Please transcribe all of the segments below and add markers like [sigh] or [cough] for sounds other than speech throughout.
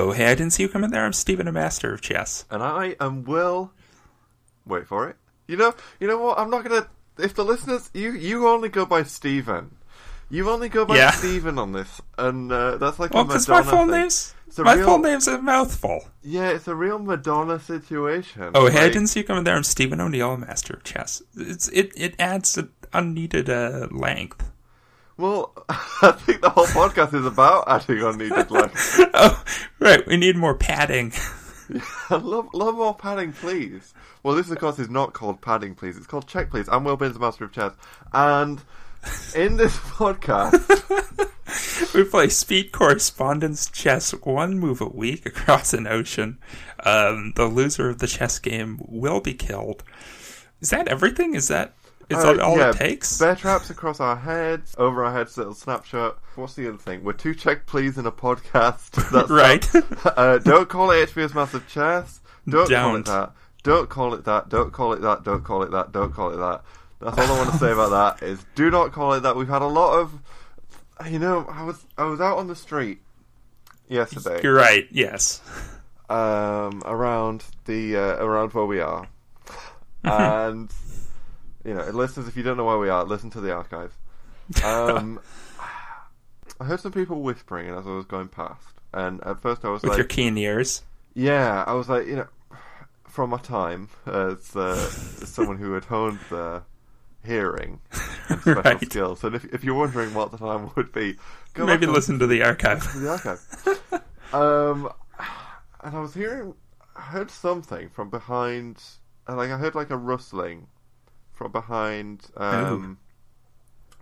Oh, hey, I didn't see you come in there. I'm Stephen, a master of chess. And I am Will. Wait for it. You know, you know what? I'm not gonna. If the listeners, you you only go by Stephen. You only go by Yeah. Stephen on this, and uh, that's like Well, a because Madonna my full thing. name's It's a my real- full name's a mouthful. Yeah, it's a real Madonna situation. Oh, hey, I didn't see you coming there. I'm Stephen O'Neill, a master of chess. It's it it adds an unneeded uh, length. Well, [laughs] I think the whole podcast is about adding unneeded length. [laughs] oh, right. We need more padding. [laughs] love, love more padding, please. Well, this, of course, is not called padding, please. It's called check, please. I'm Will Binns, the master of chess, and [laughs] in this podcast, [laughs] we play speed correspondence chess one move a week across an ocean. Um, the loser of the chess game will be killed. Is that everything? Is that is Uh, that all yeah, it takes? Bear traps across our heads, over our heads, little snapshot. What's the other thing? We're two check please in a podcast. [laughs] That's right. uh, don't call it HBO's Massive Chess. Don't, call it Don't. that. Don't call it that. Don't call it that. Don't call it that. Don't call it that. That's all I want to say about that. Is do not call it that. We've had a lot of, you know, I was I was out on the street yesterday, You're right. Yes. um, around the uh, around where we are, [laughs] and you know, listeners, if you don't know where we are, listen to the archive. Um, I heard some people whispering as I was going past, and at first I was With like, your keen ears. yeah, I was like, you know, from my time as, uh, as someone who had honed their hearing [laughs] and special Right. skills, and if, if you're wondering what the time would be, go Maybe back and listen to the archive. to the archive. um, and I was hearing, I heard something from behind, uh, like I heard like a rustling from behind um,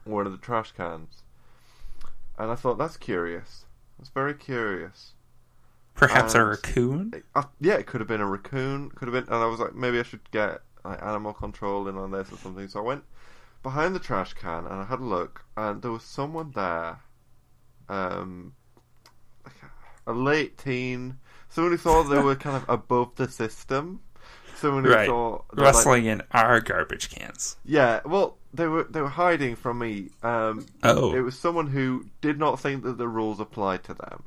one of the trash cans, and I thought that's curious. That's very curious. Perhaps a raccoon. It- uh, yeah, it could have been a raccoon. Could have been, and I was like, maybe I should get animal control in on this or something. So I went behind the trash can and I had a look, and there was someone there, um, a, late teen, someone who thought they were kind of above the system. Someone who Right. thought that, like, in our garbage cans. yeah, well, they were they were hiding from me. Um, Oh. it was someone who did not think that the rules applied to them.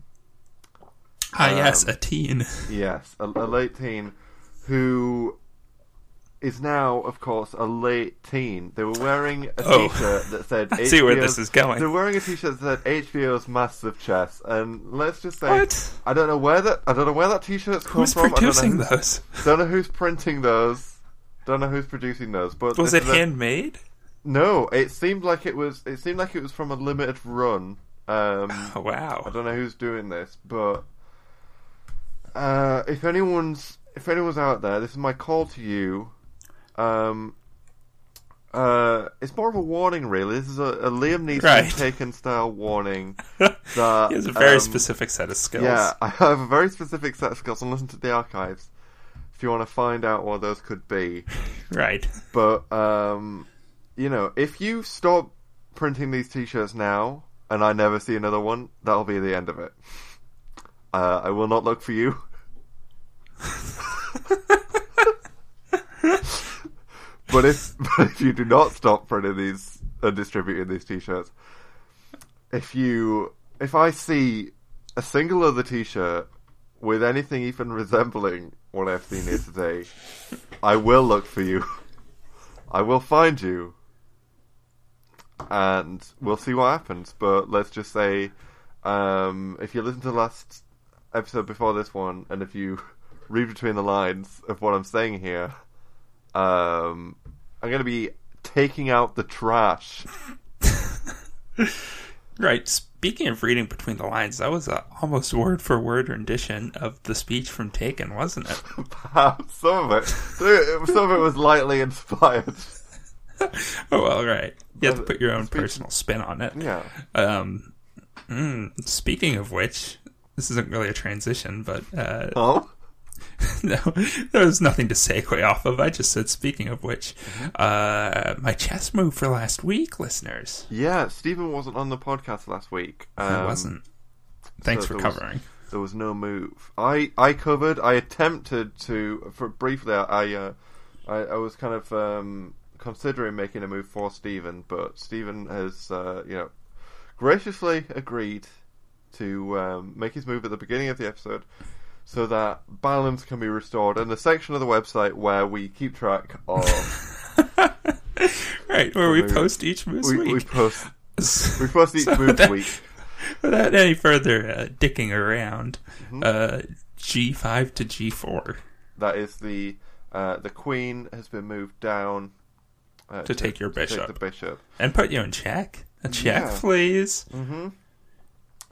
Ah, yes, Um, a teen. Yes, a, a late teen who is now, of course, a late teen. They were wearing a Oh. shirt that said [laughs] I see where this is going. They're wearing a t-shirt that said HBO's Massive Chess, and let's just say, What? I don't know where that I don't know where that t-shirt's come Who's from. producing I don't know, those? don't know who's printing those. Don't know who's producing those. But Was it is a- handmade? No, it seemed like it was. It seemed like it was from a limited run. Um, [laughs] Oh, wow. I don't know who's doing this, but uh, if anyone's if anyone's out there, this is my call to you. Um, uh, it's more of a warning, really. This is a, a Liam Neeson Right. Taken style warning. [laughs] that he has a very um, specific set of skills. Yeah, [laughs] I have a very specific set of skills, and listen to the archives if you want to find out what those could be. [laughs] Right. But um, you know, if you stop printing these T-shirts now, and I never see another one, that'll be the end of it. Uh, I will not look for you. But if [laughs] but if you do not stop printing these and distributing these T-shirts, if you if I see a single other T-shirt with anything even resembling what I've seen here today, I will look for you. [laughs] I will find you. And we'll see what happens. But let's just say, um, if you listen to the last episode before this one, and if you [laughs] read between the lines of what I'm saying here, um, I'm going to be taking out the trash. [laughs] Right. Speaking of reading between the lines, that was a almost word for word rendition of the speech from Taken, wasn't it? [laughs] Perhaps some of it, some of it was lightly inspired. [laughs] Oh well, right. You have to put your own speech- personal spin on it. Yeah. Um, mm, speaking of which, this isn't really a transition, but uh, Oh. [laughs] no, there was nothing to segue off of. I just said, speaking of which, Mm-hmm. uh, my chess move for last week, listeners. Yeah, Stephen wasn't on the podcast last week. I Um, wasn't. Thanks so for there was- covering. There was no move. I I covered. I attempted to for briefly. I uh, I, I was kind of um, considering making a move for Stephen, but Stephen has uh, you know graciously agreed to um, make his move at the beginning of the episode. So that balance can be restored, and the section of the website where we keep track of [laughs] Right, where we post each move's we, week. we post we [laughs] post each So that- week. Without any further uh, dicking around, Mm-hmm. uh, G5 to G4 That is the uh, the queen has been moved down uh, To take your take bishop. the bishop. and put you in check. A check, Yeah. please. hmm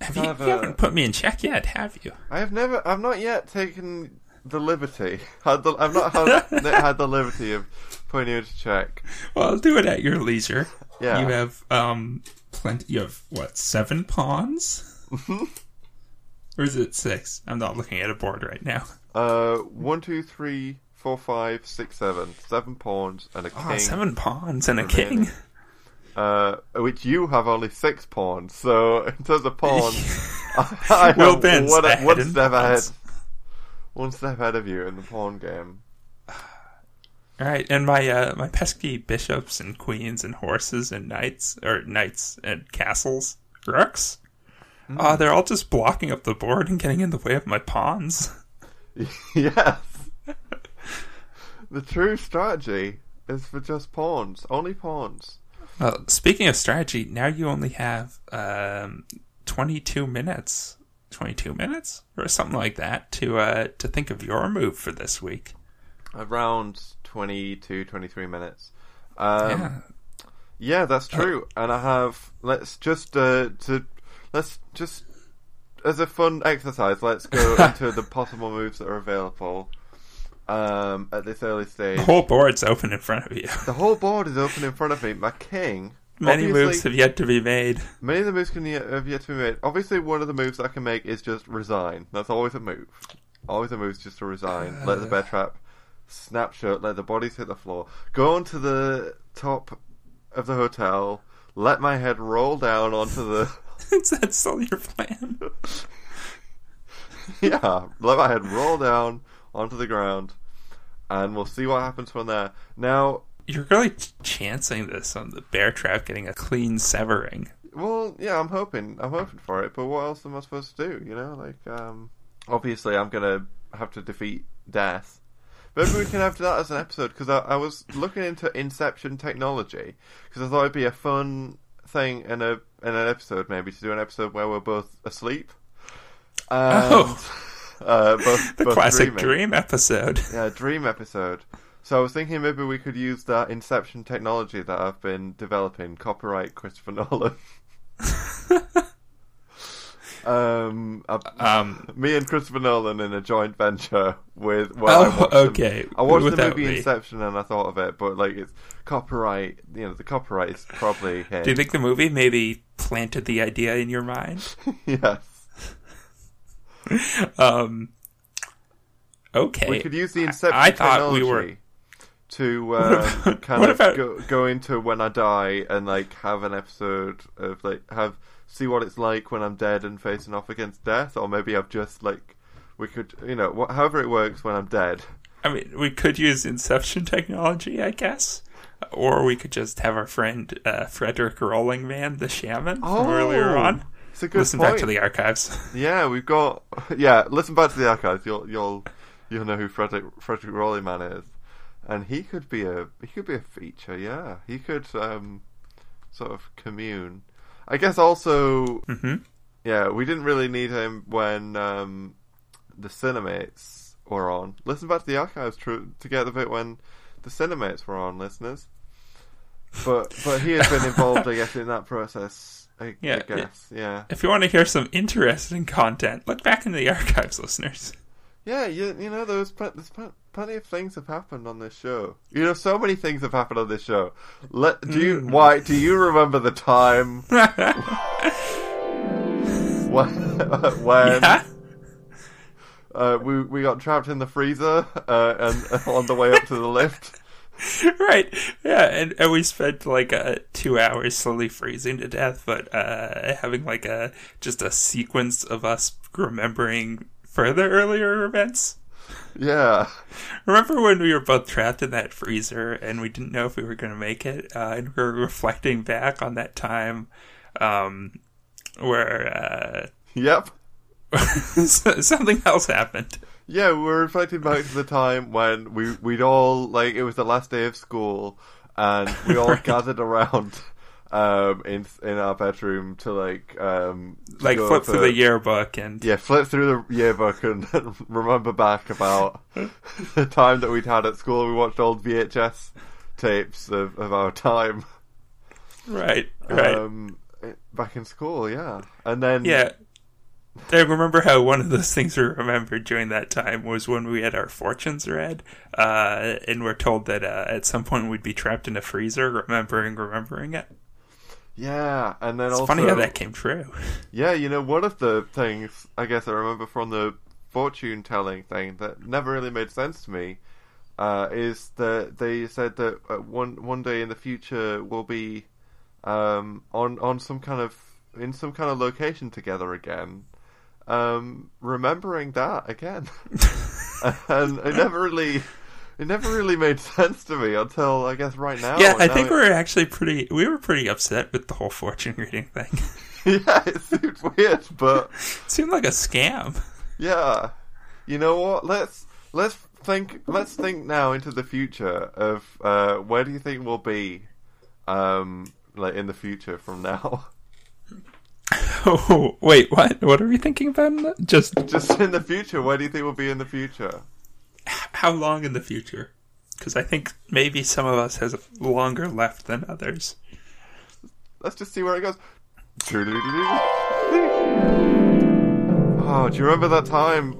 Have you, Kind you a- haven't put me in check yet, have you? I have never, I've not yet taken the liberty. Had the, I've not had, [laughs] had the liberty of putting you into check. Well, do it at your leisure. Yeah. You have um plenty. You have what seven pawns? Mm-hmm. or is it six? I'm not looking at a board right now. Uh, one, two, three, four, five, six, seven, seven pawns and a king. Oh, seven pawns and a remaining. king. Uh, which you have only six pawns. So [laughs] in terms of pawns, [laughs] I Will have Ben's one, ahead one step ahead. One step ahead of you in the pawn game. All right, and my uh, my pesky bishops and queens and horses and knights or knights and castles, rooks. Hmm. Uh, they're all just blocking up the board and getting in the way of my pawns. [laughs] yes. the true strategy is for just pawns. Only pawns. Well, speaking of strategy, now you only have um, 22 minutes, 22 minutes or something like that to uh, to think of your move for this week. Around 22, 23 minutes. Um, yeah. yeah. that's true. and I have. Let's just uh, to let's just as a fun exercise. Let's go [laughs] into the possible moves that are available um, at this early stage. The whole board's open in front of you. The whole board is open in front of me. My king. Many moves have yet to be made. Many of the moves can yet, have yet to be made. Obviously, one of the moves I can make is just resign. That's always a move. Always a move is just to resign. let the bear trap snap shut. Let the bodies hit the floor. Go onto the top of the hotel. Let my head roll down onto the. [laughs] Is that still your plan? [laughs] yeah, let my head roll down onto the ground, and we'll see what happens from there. Now, You're really chancing this on the bear trap getting a clean severing. Well, yeah, I'm hoping. I'm hoping for it. But what else am I supposed to do? You know, like, um, obviously, I'm gonna have to defeat death. Maybe we can have that as an episode because I, I was looking into Inception technology because I thought it'd be a fun thing in a in an episode maybe to do an episode where we're both asleep. And, Oh. [laughs] uh, both The both classic dreaming. dream episode. Yeah, dream episode. So I was thinking maybe we could use that Inception technology that I've been developing. Copyright Christopher [laughs] Nolan. um, Um, me and Christopher Nolan in a joint venture with. Well, I oh, watched the- okay. I watched the movie me. Inception and I thought of it, but like it's copyright. You know, the copyright is probably him. Do you think the movie maybe planted the idea in your mind? [laughs] yes. [laughs] Um, okay. We could use the Inception I thought technology we were- to [laughs] about- kind of about- go, go into when I die and like have an episode of like have see what it's like when I'm dead and facing off against death, or maybe I've just like we could you know wh- however it works when I'm dead. I mean, we could use Inception technology, I guess. Or we could just have our friend uh, Frederick Rolling Man, the shaman from earlier on. It's a good Listen point. back to the archives. [laughs] Yeah, we've got yeah. Listen back to the archives. You'll you'll you'll know who Frederick Frederick Rowley Man is, and he could be a he could be a feature. Yeah, he could um sort of commune. I guess also hmm yeah. We didn't really need him when um the Cinemates were on. Listen back to the archives to to get the bit when the Cinemates were on, listeners. But but he has been involved, I guess, in that process. I, Yeah, I guess, yeah. If you want to hear some interesting content, look back into the archives, [laughs] listeners. Yeah, you, you know, there's, pl- there's pl- plenty of things have happened on this show. You know, so many things have happened on this show. Let, do you, Mm. why, do you remember the time [laughs] [laughs] when, when yeah? uh, we we got trapped in the freezer uh, and on the way up to the lift. [laughs] right. Yeah, and, and we spent like uh, two hours slowly freezing to death, but uh, having like a just a sequence of us remembering further earlier events. Yeah. Remember when we were both trapped in that freezer and we didn't know if we were going to make it, uh, and we were reflecting back on that time um, where Yep. [laughs] something else happened. Yeah, we're reflecting back to the time when we we'd all like it was the last day of school and we [laughs] all Right. gathered around um in in our bedroom to like um Like flip through the yearbook and yeah flip through the yearbook and [laughs] remember back about the time that we'd had at school we watched old VHS tapes of, of our time right, right. um back in school yeah and then Yeah. I remember how one of those things we remembered during that time was when we had our fortunes read, uh, and we're told that uh, at some point we'd be trapped in a freezer, remembering, remembering it. yeah and then It's also funny how that came true. Yeah, you know, one of the things I guess I remember from the fortune telling thing that never really made sense to me uh, is that they said that uh, one one day in the future we'll be um, on on some kind of in some kind of location together again, um, remembering that again, [laughs] and it never really. It never really made sense to me until I guess right now. yeah, I now think it- were actually pretty. We were pretty upset with the whole fortune reading thing. [laughs] yeah, it seemed weird, but it seemed like a scam. Yeah. You know what? Let's let's think let's think now into the future of uh, where do you think we'll be um like in the future from now? [laughs] Oh [laughs] wait, what? What are we thinking about? Just Just in the future, where do you think we'll be in the future? how long in the future? Because I think maybe some of us has longer left than others. Let's just see where it goes. Oh, do you remember that time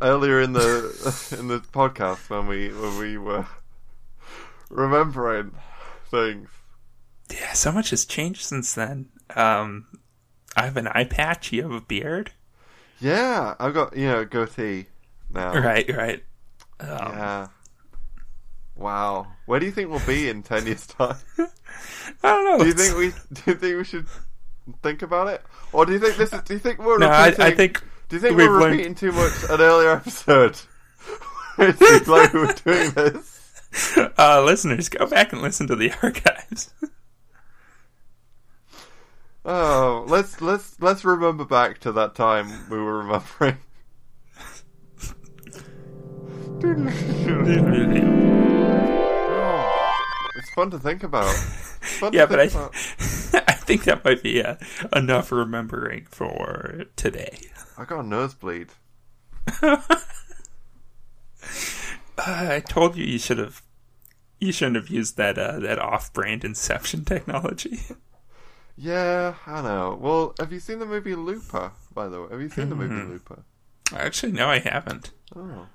earlier in the [laughs] in the podcast when we when we were remembering things? Yeah, so much has changed since then. Um, I have an eye patch. You have a beard. Yeah, I've got you know goatee now. Right, right. Um, Yeah. Wow. Where do you think we'll be in ten years' time? [laughs] I don't know. Do you think we do you think we should think about it, or do you think this is? Do you think we're No, I, repeating? I think. Do you think we're learned- repeating too much an earlier episode? it seems like we were doing this. [laughs] Uh, listeners, go back and listen to the archives. [laughs] Oh, let's let's let's remember back to that time we were remembering. [laughs] It's fun to think about. Yeah, to but I, think about. [laughs] I think that might be uh, enough remembering for today. I got a nosebleed. [laughs] Uh, I told you you should have. You shouldn't have used that uh, that off-brand Inception technology. Yeah, I know. Well, have you seen the movie Looper? By the way, have you seen the movie Mm-hmm. Looper? Actually, no, I haven't. Oh,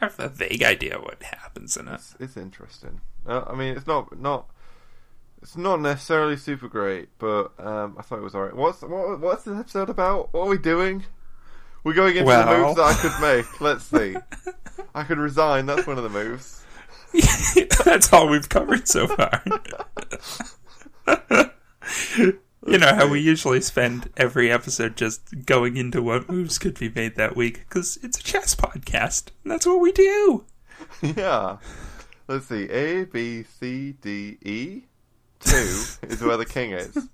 I have a vague idea what happens in it. it's, it's interesting. Uh, I mean, it's not not it's not necessarily super great, but um, I thought it was alright. What's what, what's the episode about? What are we doing? We're going into the moves that I could make. Let's see. I could resign. That's one of the moves. [laughs] That's all we've covered so far. [laughs] you know how we usually spend every episode just going into what moves could be made that week because it's a chess podcast. And that's what we do. [laughs] yeah. Let's see. A B C D E two is where the king is.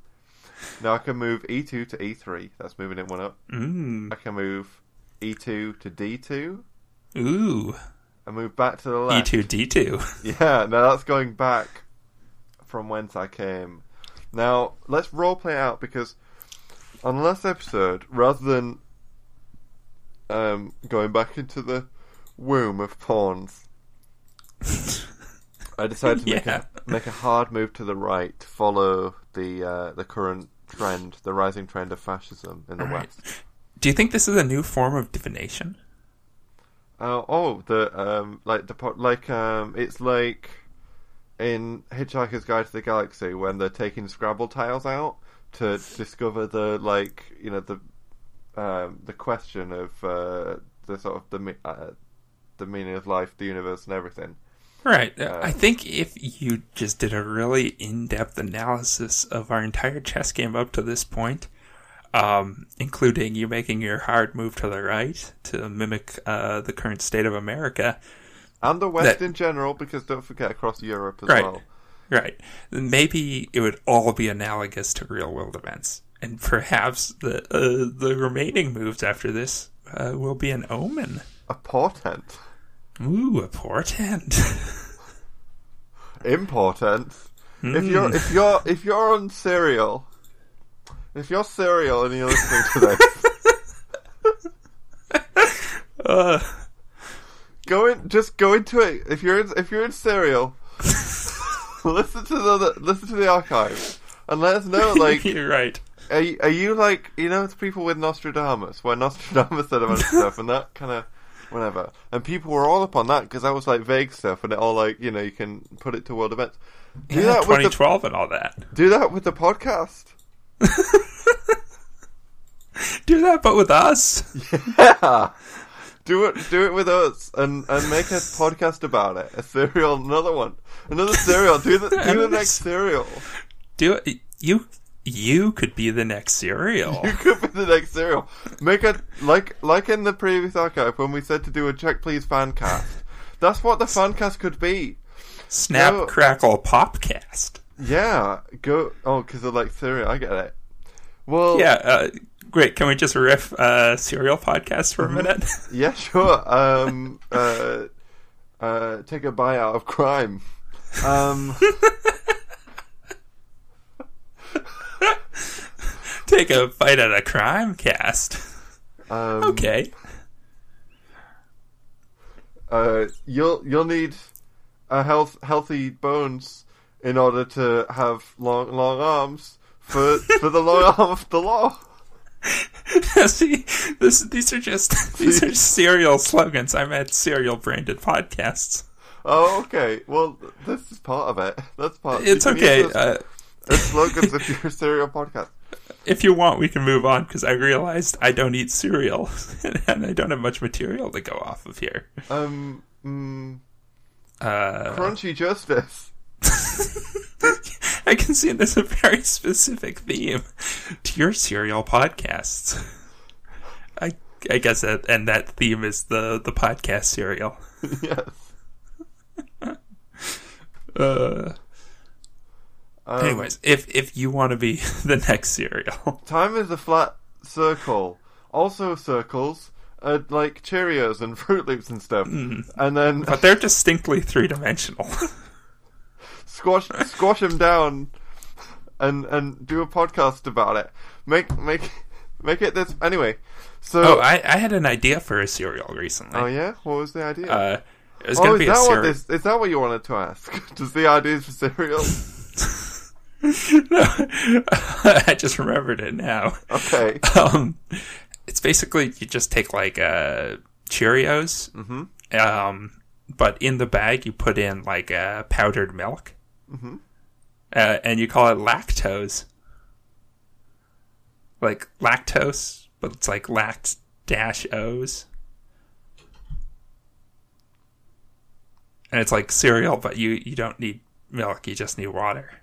Now I can move E two to E three. That's moving it one up. Mm. I can move E two to D two. Ooh. and move back to the left. E2, D2. Yeah, now that's going back from whence I came. Now, let's roleplay it out because on the last episode, rather than um, going back into the womb of pawns, I decided to make, a, [laughs] make a hard move to the right to follow the uh, the current trend, the rising trend of fascism in the Right. West. Do you think this is a new form of divination? Uh, oh, the um, like the like um, it's like in Hitchhiker's Guide to the Galaxy when they're taking Scrabble tiles out to discover the like you know the um, the question of uh, the sort of the uh, the meaning of life, the universe, and everything. Right. Uh, I think if you just did a really in-depth analysis of our entire chess game up to this point, um, including you making your hard move to the right to mimic uh, the current state of America, And the West That- in general, because don't forget across Europe as Right. well. right? then Maybe it would all be analogous to real-world events, and perhaps the uh, the remaining moves after this uh, will be an omen. A portent. Ooh, a portent. Important. If you're if you're if you're on cereal, if you're cereal and you're listening to this, [laughs] uh, go in. Just go into it. If you're in, if you're in serial, [laughs] listen to the listen to the archives and let us know. Like, [laughs] you're right. are you, are you like you know it's people with Nostradamus, where Nostradamus said a bunch of stuff and that kind of whatever, and people were all up on that because that was like vague stuff and it all like you know you can put it to world events. Do Yeah, that with the 2012 and all that. do that with the podcast. [laughs] Do that, but with us. Yeah. Do it, do it with us, and, and make a podcast about it. A serial, another one, another serial. Do the do [laughs] the next serial. Do it. You you could be the next serial. You could be the next serial. Make a like like in the previous archive when we said to do a check please fan cast. That's what the fan cast could be. Snap, No. crackle, popcast. Yeah, go. Oh, because of like cereal. I get it. Well, Yeah. Uh, great. Can we just riff uh, serial podcast for a minute? [laughs] yeah, sure. Um, uh, uh, take a buyout of crime. Um. [laughs] Take a bite at a crime cast. um Okay. uh, you'll you'll need a health healthy bones in order to have long long arms for for the long arm [laughs] of the law. [laughs] See, this, these are just [laughs] these are serial slogans. I meant serial branded podcasts. Oh, okay. Well, this is part of it. That's part. It's okay. use Uh, those slogans if [laughs] you're a serial podcast. if you want, we can move on because I realized I don't eat cereal and I don't have much material to go off of here. Um, mm, Uh, crunchy justice. I can see there's a very specific theme to your serial podcasts. I guess that and that theme is the the podcast serial. [laughs] yes. [laughs] Uh, Um, anyways, if if you want to be [laughs] the next serial, time is a flat circle. Also circles. Uh, like Cheerios and Froot Loops and stuff, and then but they're distinctly three dimensional. squash squash them down and and do a podcast about it make make make it this anyway so oh, I, I had an idea for a cereal recently. oh yeah? What was the idea? Uh, it was oh gonna is be a that what this is that what you wanted to ask? [laughs] Does the ideas for cereal [laughs] no, [laughs] I just remembered it now. okay. Um, it's basically you just take like uh, Cheerios, Mhm. um, but in the bag you put in like uh, powdered milk, Mhm. uh, and you call it lactose, like lactose, but it's like lact dash O's, and it's like cereal, but you you don't need milk, you just need water.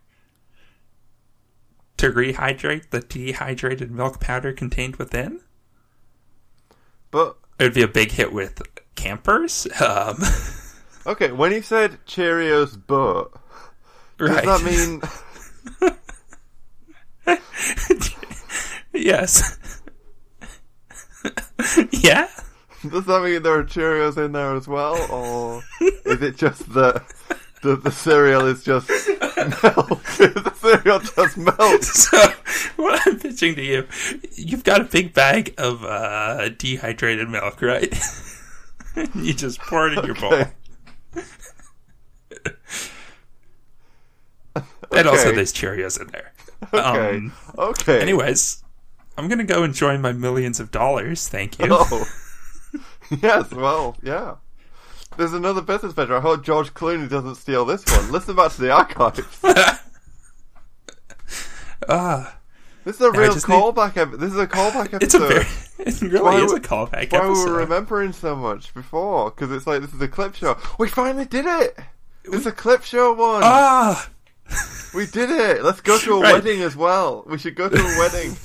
To rehydrate the dehydrated milk powder contained within? but It would be a big hit with campers. [laughs] Um, okay when you said Cheerios but does right. that mean [laughs] yes. [laughs] yeah? does that mean there are Cheerios in there as well or is it just that the, the cereal is just milk [laughs] the cereal just milk [laughs] So, what I'm pitching to you, you've got a big bag of uh, dehydrated milk, right? you just pour it in your bowl. Okay. And also, there's Cheerios in there. Okay. Um, okay. anyways, I'm to go enjoy my millions of dollars. Thank you. Oh. [laughs] yes, well, yeah. There's another business venture. I hope George Clooney doesn't steal this one. Listen back to the archives. [laughs] Ah. This is a real just need- callback. This is a callback episode. [laughs] It's a very It really Why is a we- callback Why we episode. were remembering so much before? Because it's like this is a clip show. We finally did it. It's a clip show one. ah, we did it. Let's go to a Right. wedding as well. We should go to a wedding.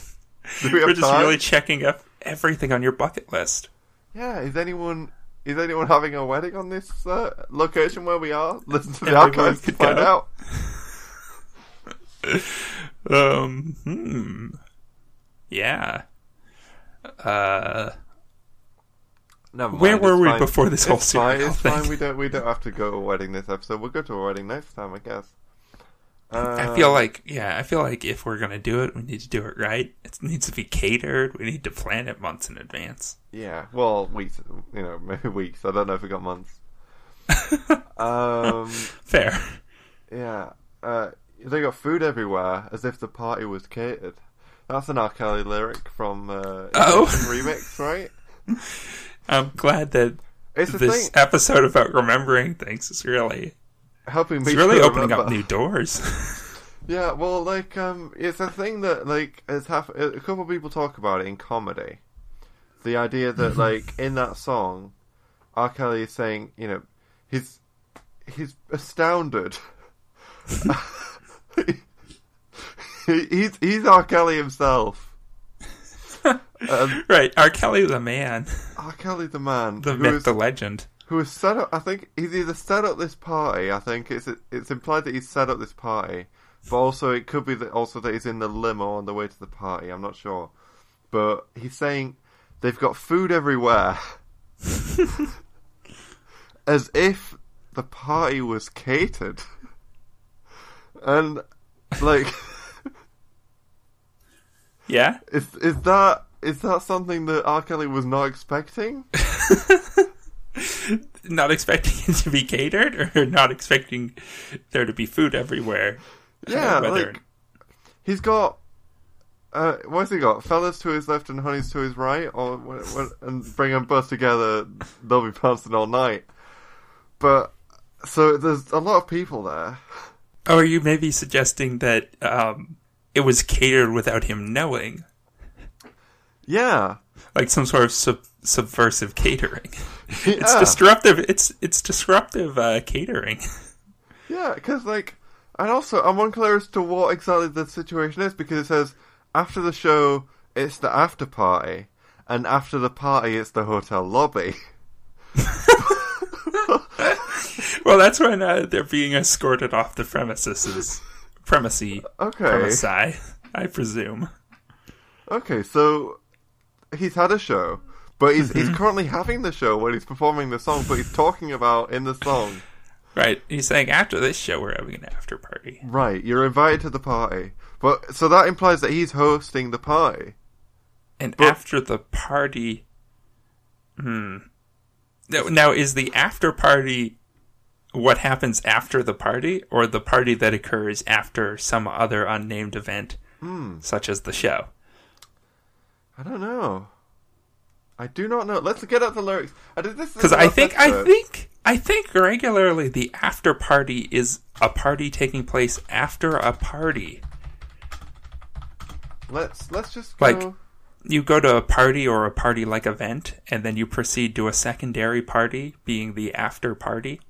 Do we we're just time? really checking up everything on your bucket list. Yeah. Is anyone is anyone having a wedding on this uh, location where we are? Listen to the Everyone archives to find go. out. [laughs] Um, hmm. Yeah. Uh, Never Where were we fine. before this whole it's fine, It's thing? fine. We don't. We don't have to go to a wedding this episode. We'll go to a wedding next time, I guess. I feel Um, like, yeah, I feel like if we're gonna do it, we need to do it right. It needs to be catered. We need to plan it months in advance. Yeah, well, weeks, you know, [laughs] maybe weeks. I don't know if we got months. [laughs] um, Fair. yeah, uh, they got food everywhere, as if the party was catered. That's an R. Kelly lyric from uh, Oh. remix, right? [laughs] I'm glad that It's this episode about remembering things is really, helping me. it's really opening up new doors. [laughs] Yeah, well, like, um, it's a thing that, like, it's half, a couple of people talk about it in comedy. The idea that, like, in that song, R. Kelly is saying, you know, he's, he's astounded. [laughs] he, he's, he's R. Kelly himself. [laughs] um, right, R. Kelly the man, R. Kelly the man, the myth, the legend. Who has set up. I think he's either set up this party. I think it's it's implied that he's set up this party, but also it could be that also that he's in the limo on the way to the party. I'm not sure, but he's saying they've got food everywhere, [laughs] as if the party was catered, and like [laughs] Yeah, is is that is that something that R. Kelly was not expecting? [laughs] not expecting [laughs] it to be catered, or not expecting there to be food everywhere. Uh, Yeah, whether- like he's got. Uh, what's he got? Fellas to his left and honeys to his right, or what, what, and bring them both together. They'll be bouncing all night. But so there's a lot of people there. Oh, are you maybe suggesting that um, it was catered without him knowing, Yeah, like some sort of sub- subversive catering? [laughs] It's yeah, disruptive. It's it's disruptive uh, catering. [laughs] yeah. Because like, and also I'm unclear as to what exactly the situation is because it says after the show it's the after party, and after the party it's the hotel lobby. [laughs] well, that's when uh, they're being escorted off the premises. Premises. Okay. Premisi, I presume. Okay, so he's had a show, but he's Mm-hmm. he's currently having the show when he's performing the song, but he's talking about in the song. Right. He's saying after this show we're having an after party. Right, you're invited to the party, but so that implies that he's hosting the party. And But- after the party, hmm. Now, now, is the after party what happens after the party, or the party that occurs after some other unnamed event, Hmm, such as the show? I don't know. I do not know. Let's get at the lyrics. I did this Because I think, I think, I think regularly the after party is a party taking place after a party. Let's let's just go. Like- You go to a party or a party like event, and then you proceed to a secondary party, being the after party.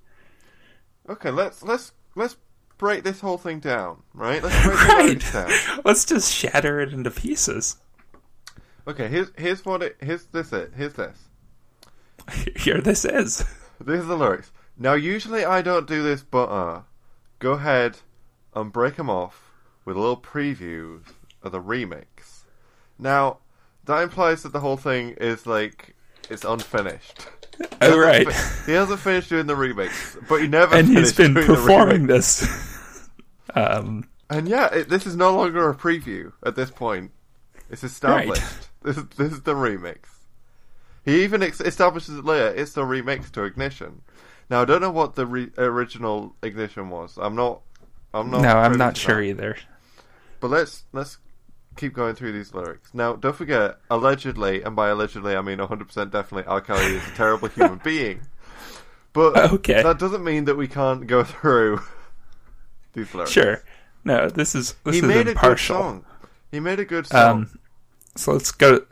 okay, let's let's let's break this whole thing down. Right, let's break [laughs] Right. down. Let's just shatter it into pieces. Okay, here's here's what it here's this it here's this. [laughs] Here this is. These are the lyrics. Now, usually I don't do this, but uh, go ahead and break them off with a little preview of the remix. Now, that implies that the whole thing is like it's unfinished. [laughs] He Oh, hasn't right. fi- he hasn't finished doing the remix, but he never. And he's been performing this. [laughs] um, And yeah, it, this is no longer a preview at this point. It's established. This is this is the remix. He even ex- establishes it later. It's the remix to Ignition. Now I don't know what the re- original Ignition was. I'm not. I'm not. no, I'm not sure that. either. But let's let's keep going through these lyrics. Now, don't forget, allegedly, and by allegedly I mean 100% definitely, R. Kelly is a terrible [laughs] human being. But Okay. that doesn't mean that we can't go through these lyrics. Sure. No, this is this he is made a good song. He made a good song. Um, so let's go.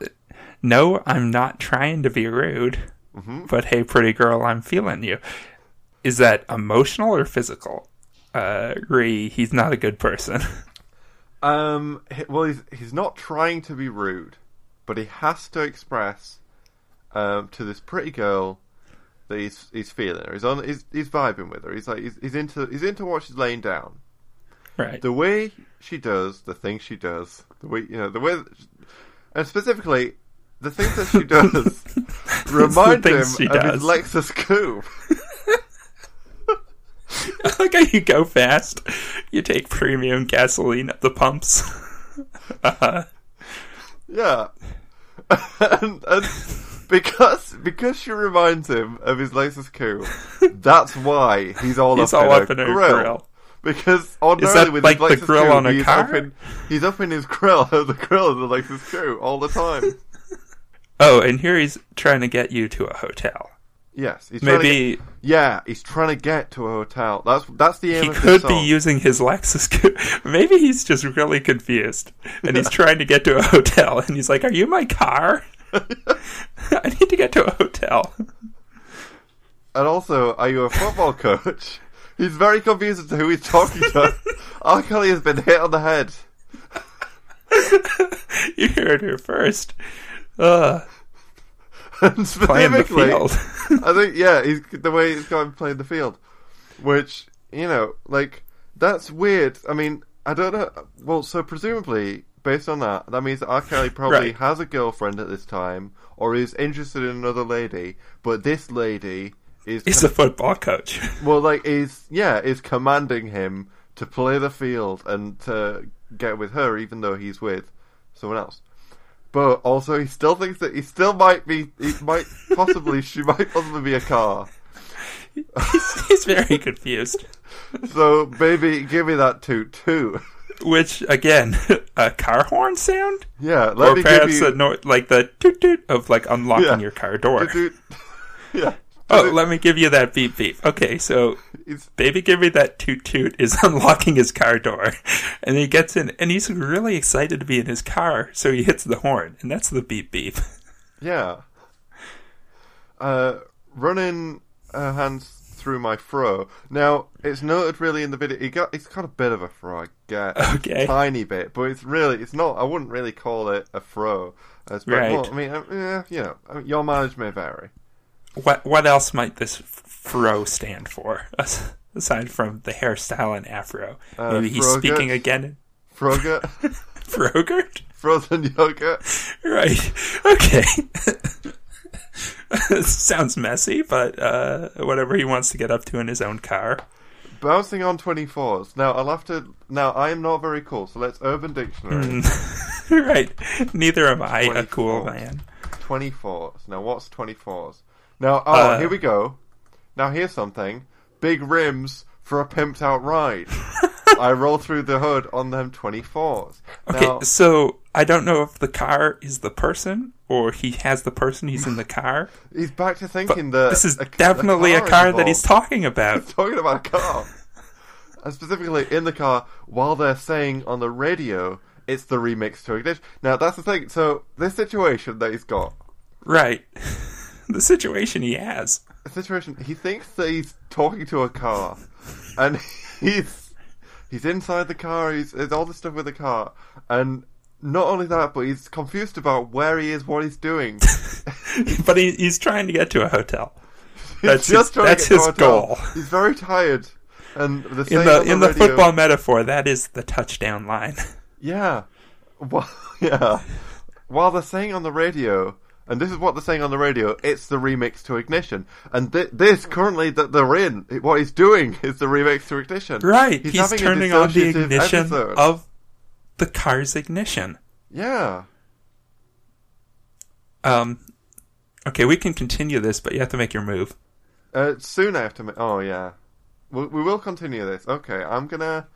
no, I'm not trying to be rude, Mm-hmm. but hey, pretty girl, I'm feeling you. Is that emotional or physical? Uh, Ree, he's not a good person. [laughs] Um, well, he's he's not trying to be rude, but he has to express um, to this pretty girl that he's he's feeling her. He's on. He's, he's vibing with her. He's like he's, he's into he's into what she's laying down. right. The way she does the things she does, the way you know the way, and specifically the things that she does [laughs] remind him of does. his Lexus coupe. [laughs] like how you go fast. You take premium gasoline at the pumps. [laughs] uh, Yeah. and, and because because she reminds him of his Lexus coupe, that's why he's all He's up all in up her in grill. grill. [laughs] Because ordinarily that with like the grill coupe, on a he's car? up in he's up in his grill, [laughs] the grill of the Lexus coupe all the time. [laughs] oh, and here he's trying to get you to a hotel. Yes, he's trying to Maybe get- yeah, he's trying to get to a hotel. That's that's the aim he could be using his Lexus. Maybe he's just really confused, and he's trying to get to a hotel. And he's like, "Are you my car? I need to get to a hotel." And also, are you a football coach? He's very confused as to who he's talking to. [laughs] R. Kelly has been hit on the head. [laughs] you heard her first. Uh, [laughs] And specifically, field. I think yeah, he's the way he's going playing the field, which you know, like that's weird. I mean, I don't know. Well, so presumably based on that, that means that R. Kelly probably Right. has a girlfriend at this time, or is interested in another lady. But this lady is he's a football coach. [laughs] well, like is yeah, is commanding him to play the field and to get with her, even though he's with someone else. But also, he still thinks that he still might be, he might [laughs] possibly, she might possibly be a car. he's, he's very confused. [laughs] So, baby, give me that toot too. Which again, a car horn sound, Yeah, let or me give perhaps you a no- like the toot toot of like unlocking Yeah. your car door. toot. Yeah. Oh, let me give you that beep beep. Okay, so baby, give me that toot toot is [laughs] unlocking his car door, and he gets in, and he's really excited to be in his car, so he hits the horn, and that's the beep beep. [laughs] yeah. Uh, running her hands through my fro. Now, it's noted really in the video. He got, he's got a bit of a fro, I guess. [laughs] Okay. tiny bit, but it's really it's not. I wouldn't really call it a fro. As Right. I mean, uh, yeah, you know, your mileage may vary. What what else might this fro stand for aside from the hairstyle and afro? Uh, Maybe he's Frogurt? speaking again in Frogurt, Frogurt? frozen yogurt. Right. Okay. [laughs] Sounds messy, but uh, whatever he wants to get up to in his own car. Bouncing on twenty fours. Now I'll have to. Now I am not very cool, so let's Urban Dictionary. [laughs] right. Neither am I a 24. cool man. Twenty fours. Now what's twenty fours? Now oh, Uh, here we go. Now here's something. Big rims for a pimped out ride. [laughs] I roll through the hood on them twenty fours. Okay, Now, so I don't know if the car is the person or he has the person he's in the car. [laughs] he's back to thinking that this is a- definitely a is car that he's talking about. [laughs] talking about a car. and specifically in the car, while they're saying on the radio, it's the remix to Ignition. Now, that's the thing. So, this situation that he's got, Right. [laughs] The situation he has. a situation, he thinks that he's talking to a car, and [laughs] he's he's inside the car, he's, there's all this stuff with the car, and not only that, but he's confused about where he is, what he's doing. [laughs] But he, he's trying to get to a hotel. He's That's his, trying to that's his goal. He's very tired. And the In the on in the radio- football metaphor, that is the touchdown line. Yeah. Well, yeah. While they're saying on the radio, and this is what they're saying on the radio, it's the remix to Ignition. And th- this, currently, that they're in, what he's doing is the remix to Ignition. Right. He's, a turning on the ignition episode. of the car's ignition. Yeah. Um Okay, we can continue this, but you have to make your move. Uh, soon I have to. Ma- oh yeah, we, we will continue this. Okay, I'm gonna.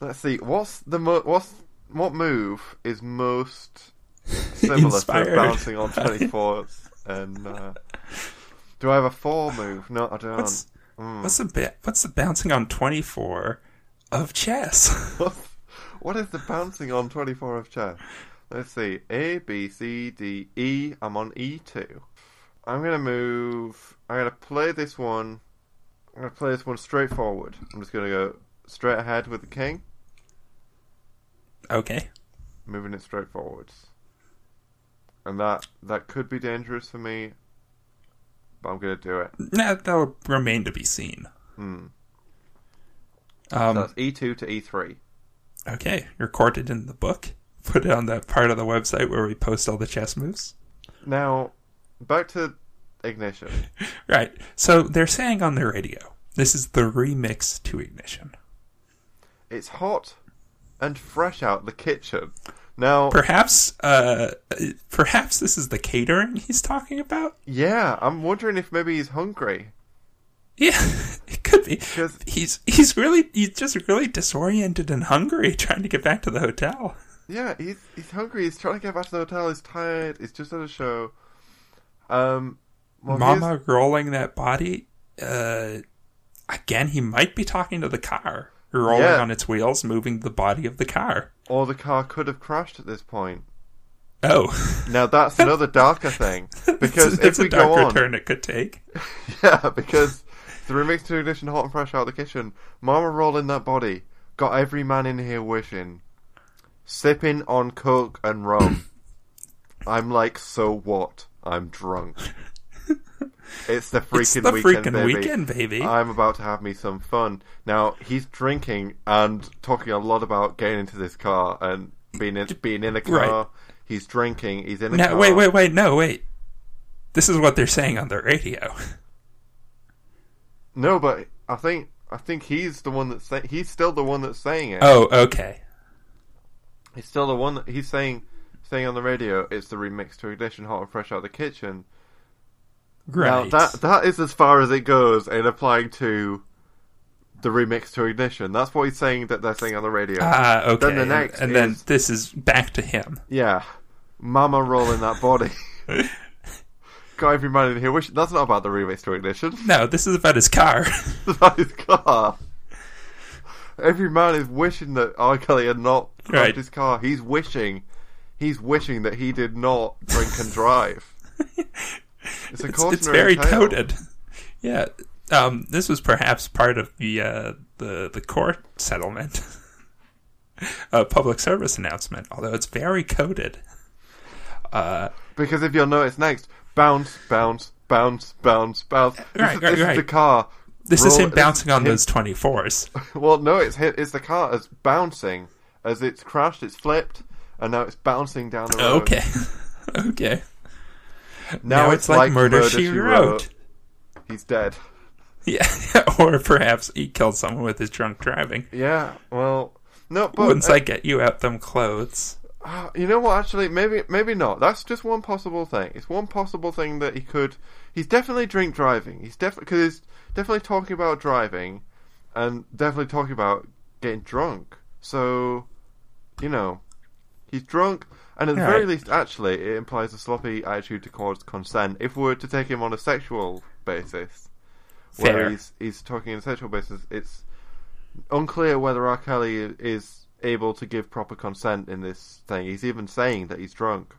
Let's see. What's the mo- what's what move is most [laughs] similar Inspired. to bouncing on [laughs] twenty fours? and uh, do I have a four move? No, I don't. What's Mm. what's the ba- what's the bouncing on 24 of chess? [laughs] what is the bouncing on twenty four of chess? Let's see. A, B, C, D, E. I'm on E2. I'm gonna move. I'm gonna play this one. I'm gonna play this one straight forward. I'm just gonna go straight ahead with the king, Okay. moving it straight forwards. And that that could be dangerous for me, but I'm gonna do it. Nah, that'll remain to be seen. Hmm. Um, so that's E2 to E E3. okay, recorded in the book. [laughs] Put it on that part of the website where we post all the chess moves. Now, back to ignition. [laughs] Right. So they're saying on the radio, this is the remix to Ignition. It's hot and fresh out the kitchen. Now, Perhaps, uh, perhaps this is the catering he's talking about. yeah, I'm wondering if maybe he's hungry. Yeah, [laughs] it could be. He's he's really he's just really disoriented and hungry, [laughs] trying to get back to the hotel. Yeah, he's he's hungry. He's trying to get back to the hotel. He's tired. He's just at a show. Um, well, Mama rolling that body. Uh, again, he might be talking to the car, rolling Yeah. on its wheels, moving the body of the car. or the car could have crashed at this point. Oh, Now that's [laughs] another darker thing because it's, if it's we a dark go on, return it could take. [laughs] yeah, because the remix to ignition, hot and fresh out of the kitchen. Mama rolling that body got every man in here wishing, sipping on coke and rum. [coughs] I'm like, so what? I'm drunk. [laughs] It's the freaking It's the weekend, freaking baby. weekend, baby. I'm about to have me some fun. Now he's drinking and talking a lot about getting into this car and being in, being in a car. Right. He's drinking. He's in a no, car. wait, wait, wait. No, wait. This is what they're saying on the radio. [laughs] No, but I think I think he's the one that's say- he's still the one that's saying it. Oh, okay. He's still the one that he's saying saying on the radio. It's the remix to ignition, hot and fresh out of the kitchen. Right. Now that that is as far as it goes in applying to the remix to ignition. That's what he's saying that they're saying on the radio. Ah, okay. Then the and- next and, then is- this is back to him. Yeah, Mama rolling that body. Got every man in here. Wish that's not about the remix to ignition. No, this is about his car. [laughs] About his car. Every man is wishing that R. Kelly had not crashed Right. his car. He's wishing, he's wishing that he did not drink and drive. [laughs] It's a it's, it's very tale. coded. [laughs] Yeah. Um, this was perhaps part of the uh, the the court settlement, [laughs] a public service announcement. Although it's very coded. Uh, Because if you'll notice next, bounce, bounce, bounce, bounce, bounce. This, Right, is, right, this is the car. this is him bouncing on him- those twenty fours. [laughs] Well, no, it's hit, it's the car as bouncing as it's crashed. It's flipped, and now it's bouncing down the road. Okay. okay. Now, Now, it's, it's like, Murder, She Wrote. He's dead. Yeah. [laughs] or perhaps he killed someone with his drunk driving. Yeah. Well, no, but Once uh, I get you out them clothes. Ah, you know what? Actually, maybe maybe not. That's just one possible thing. It's one possible thing that he could. He's definitely drink driving. He's definitely because he's definitely talking about driving, and definitely talking about getting drunk. So, you know, he's drunk, and at the very Right. least, actually, it implies a sloppy attitude towards consent. If we were to take him on a sexual basis, where he's he's talking on a sexual basis, it's unclear whether R. Kelly is able to give proper consent in this thing. He's even saying that he's drunk,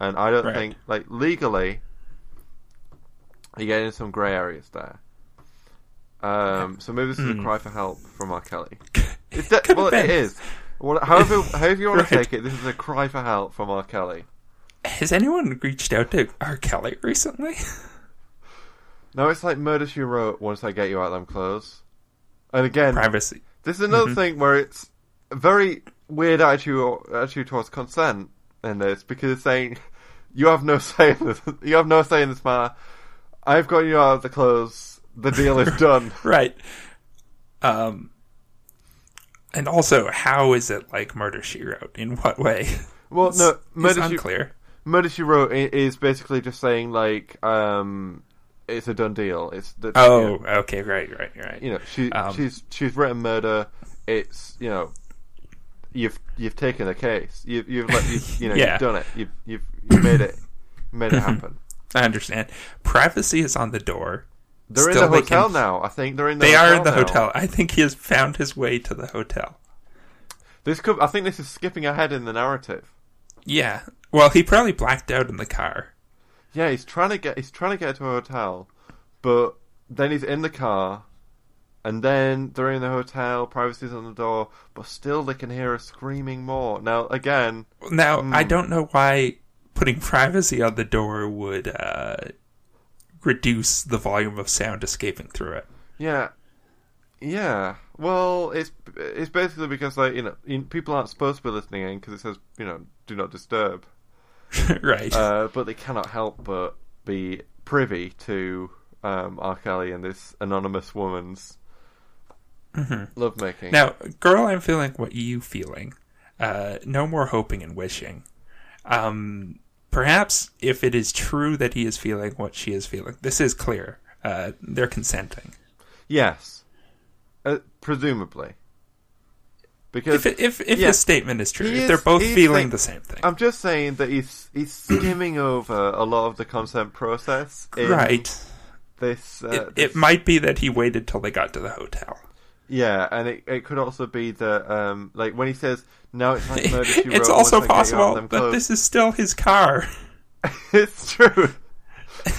and I don't Right. think like legally you get into some grey areas there. Um, so maybe this is a Hmm. cry for help from R. Kelly. [laughs] It's de- well, it is. Well, however, [laughs] however you want to take it, this is a cry for help from R. Kelly. Has anyone reached out to R. Kelly recently? [laughs] No, it's like Murder She Wrote. Once I get you out of them clothes, and again, Privacy. This is another Mhm. thing where it's a very weird attitude attitude towards consent in this because it's saying [laughs] you have no say in this. You have no say in this matter. I've got you out of the clothes. The deal is done. Right. Um. And also, how is it like Murder She Wrote? In what way? Well, no, It's Murder She, unclear. Murder She Wrote is basically just saying like um, it's a done deal. It's the, Oh, okay, right, right, right. you know she Um, she's she's written murder. It's you know you've you've taken the case. You've you've let you, you know [laughs] Yeah. you've done it. You've you've you've made it made it [laughs] happen. I understand. Privacy is on the door. They're in the hotel can- now. I think they're in the They are in the now. hotel. I think he has found his way to the hotel. This could I think this is skipping ahead in the narrative. Yeah. Well, he probably blacked out in the car. Yeah, he's trying to get he's trying to get to a hotel, but then he's in the car, and then they're in the hotel. Privacy's on the door, but still they can hear her screaming more. Now again, Now, I Hmm. don't know why putting privacy on the door would uh, reduce the volume of sound escaping through it. yeah, yeah. Well, it's it's basically because like you know you- people aren't supposed to be listening in because it says you know do not disturb. [laughs] right. Uh, but they cannot help but be privy to um, R. Kelly and this anonymous woman's lovemaking. now, girl, I'm feeling what you feeling. Uh, no more hoping and wishing. Um, perhaps if it is true that he is feeling what she is feeling, this is clear. Uh, they're consenting. yes, uh, presumably, because If if if Yeah. his statement is true, if is- they're both feeling the same thing, I'm just saying that he's he's skimming over a lot of the consent process. In right? This, uh, It, this it might be that he waited till they got to the hotel. Yeah, and it, it could also be that um, like when he says now it's like murder. She [laughs] it's also once I get you out possible that clothes." this is still his car. [laughs] it's true. [laughs]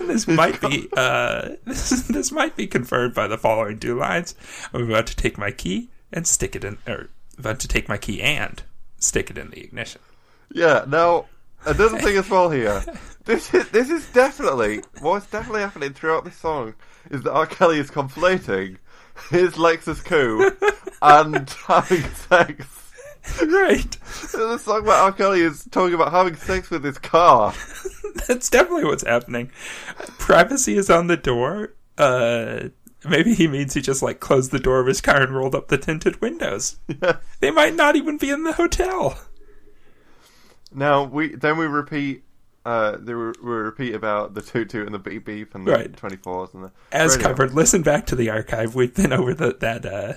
this might be uh, this, this might be confirmed by the following two lines. I'm about to take my key and stick it in, or about to take my key and stick it in the ignition. Yeah. Now another thing as well here. This is this is definitely what's definitely happening throughout this song is that R. Kelly is conflating [laughs] his Lexus coupe and [laughs] having sex. right, So The song about R. Kelly is talking about having sex with his car. [laughs] that's definitely what's happening. Privacy is on the door. Uh, maybe he means he just like closed the door of his car and rolled up the tinted windows. Yeah. They might not even be in the hotel. Now we then we repeat. Uh, they we we repeat about the toot toot and the beep beep and the Right. twenty fours and the As radio. covered, listen back to the archive. We've been over the, that uh,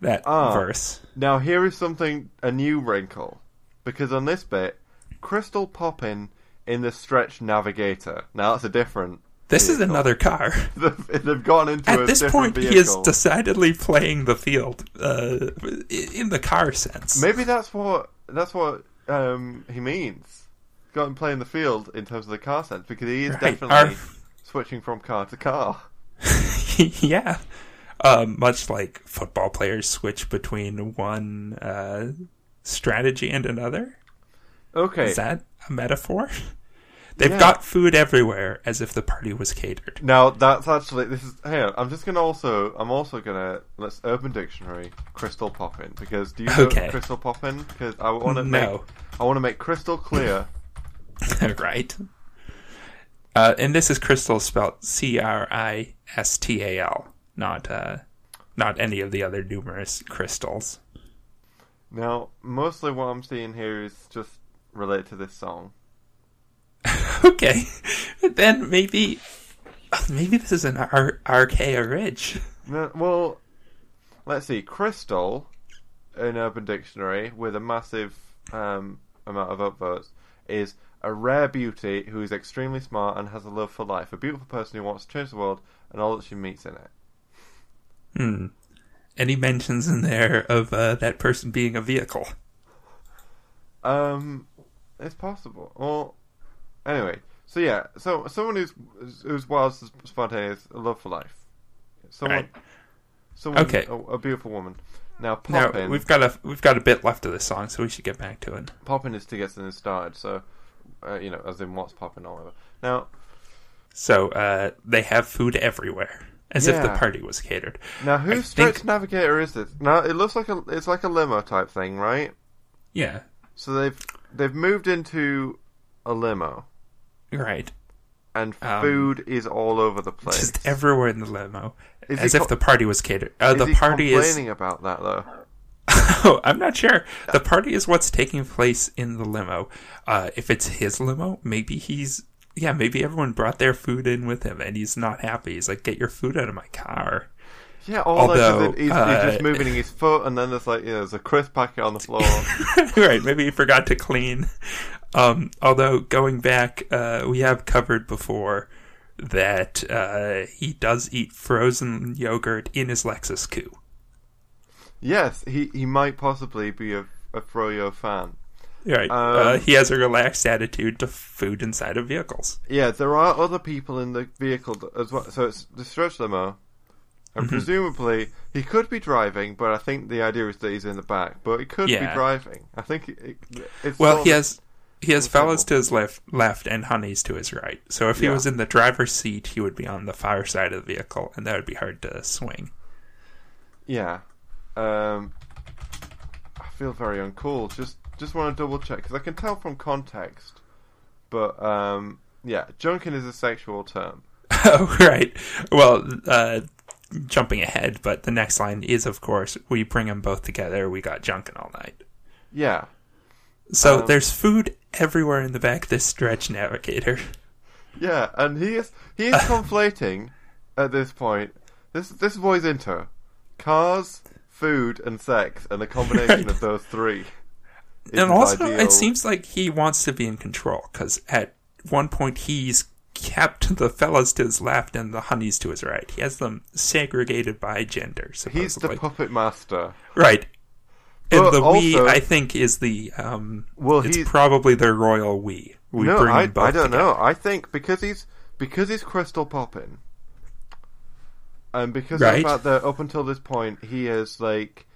that Ah. verse. Now here is something a new wrinkle because on this bit, Cristal Poppin in the Stretch Navigator. Now that's a different. This is another car. [laughs] They've, gone into a At this point, vehicle. he is decidedly playing the field uh, in the car sense. Maybe that's what that's what um, he means. Got him playing the field in terms of the car sense because he is Right. definitely Our- switching from car to car. [laughs] yeah. Um, much like football players switch between one uh, strategy and another. Okay. Is that a metaphor? They've Yeah. got food everywhere as if the party was catered. Now that's actually this is here. I'm just gonna also I'm also gonna let's Urban Dictionary Cristal Poppin because do you know Okay. Cristal Poppin? Because I want to No. make I want to make crystal clear. [laughs] right. Uh, and this is crystal spelled C R I S T A L, not uh, not any of the other numerous crystals. now mostly what I'm seeing here is just related to this song. [laughs] Okay, then maybe maybe this is an R- RK Ridge. No, well, let's see. Crystal in Urban Dictionary with a massive um, amount of upvotes is a rare beauty who is extremely smart and has a love for life. A beautiful person who wants to change the world and all that she meets in it. Hmm. Any mentions in there of uh, that person being a vehicle? Um, it's possible. Well, anyway, so yeah, so someone who's who's wild, spontaneous, a love for life. Someone, Right. someone, Okay. a, a beautiful woman. Now, Now we've got a we've got a bit left of this song, so we should get back to it. Poppin is to get something started. So, uh, you know, as in what's popping or whatever. Now, So uh, they have food everywhere, as if the party was catered. now, I whose think- stretch navigator is this? Now, it looks like a it's like a limo type thing, right? Yeah, So they've they've moved into a limo, right. and Um, food is all over the place. Just everywhere in the limo, Is he as if co- the party was catered. Uh, is the he party is. complaining about that though? Oh, I'm not sure. The party is what's taking place in the limo. Uh, if it's his limo, maybe he's yeah, maybe everyone brought their food in with him, and he's not happy. He's like, "Get your food out of my car." Yeah, all Although, he's, uh, he's just moving his foot, and then there's like you know, there's a crisp packet on the floor. [laughs] right, maybe he forgot to clean. Um, although going back, uh, we have covered before that uh, he does eat frozen yogurt in his Lexus coupe. Yes, he he might possibly be a, a Froyo fan. Right. Um, uh, he has a relaxed attitude to food inside of vehicles. Yeah, there are other people in the vehicle as well. So it's the stretch limo, and Mm-hmm. presumably he could be driving, but I think the idea is that he's in the back. But he could Yeah. be driving. I think it, it, it's Well, he has he has fellas to his left, left, and honeys to his right. So if he Yeah. was in the driver's seat, he would be on the far side of the vehicle, and that would be hard to swing. Yeah. Um, I feel very uncool. Just just want to double check because I can tell from context. But um, yeah, junkin is a sexual term. [laughs] oh, right. Well, uh, jumping ahead, but the next line is, of course, we bring them both together. We got junkin all night. Yeah. So Um, there's food everywhere in the back of this stretch navigator. Yeah, and he is he is [laughs] conflating at this point. This this he's into: cars, food, and sex, and the [laughs] combination of those three. is and also, ideal- it seems like he wants to be in control because at one point he's kept the fellas to his left and the honeys to his right. He has them segregated by gender. he's the puppet master. right. And But the we, I think, is the um. Well, it's probably the royal we. We no, bring I I don't together. know. I think because he's because he's Cristal popping, and because Right. of the fact that up until this point he is like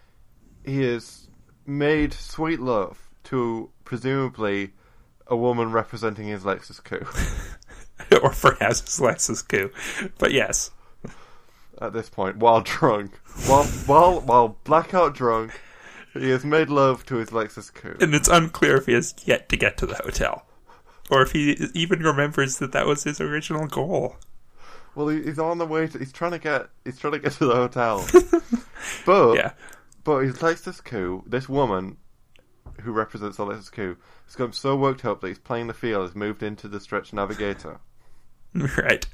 he has made sweet love to presumably a woman representing his Lexus coup. [laughs] or perhaps it's Lexus coup. But yes, at this point while drunk. While while while blackout drunk, he has made love to his Lexus coupe. and it's unclear if he has yet to get to the hotel, or if he even remembers that that was his original goal. Well, he, he's on the way to. He's trying to get. He's trying to get to the hotel. [laughs] but Yeah, but Lexus coupe. This woman, who represents Lexus coupe, has got so worked up that he's playing the field. Has moved into the stretch navigator. [laughs] right.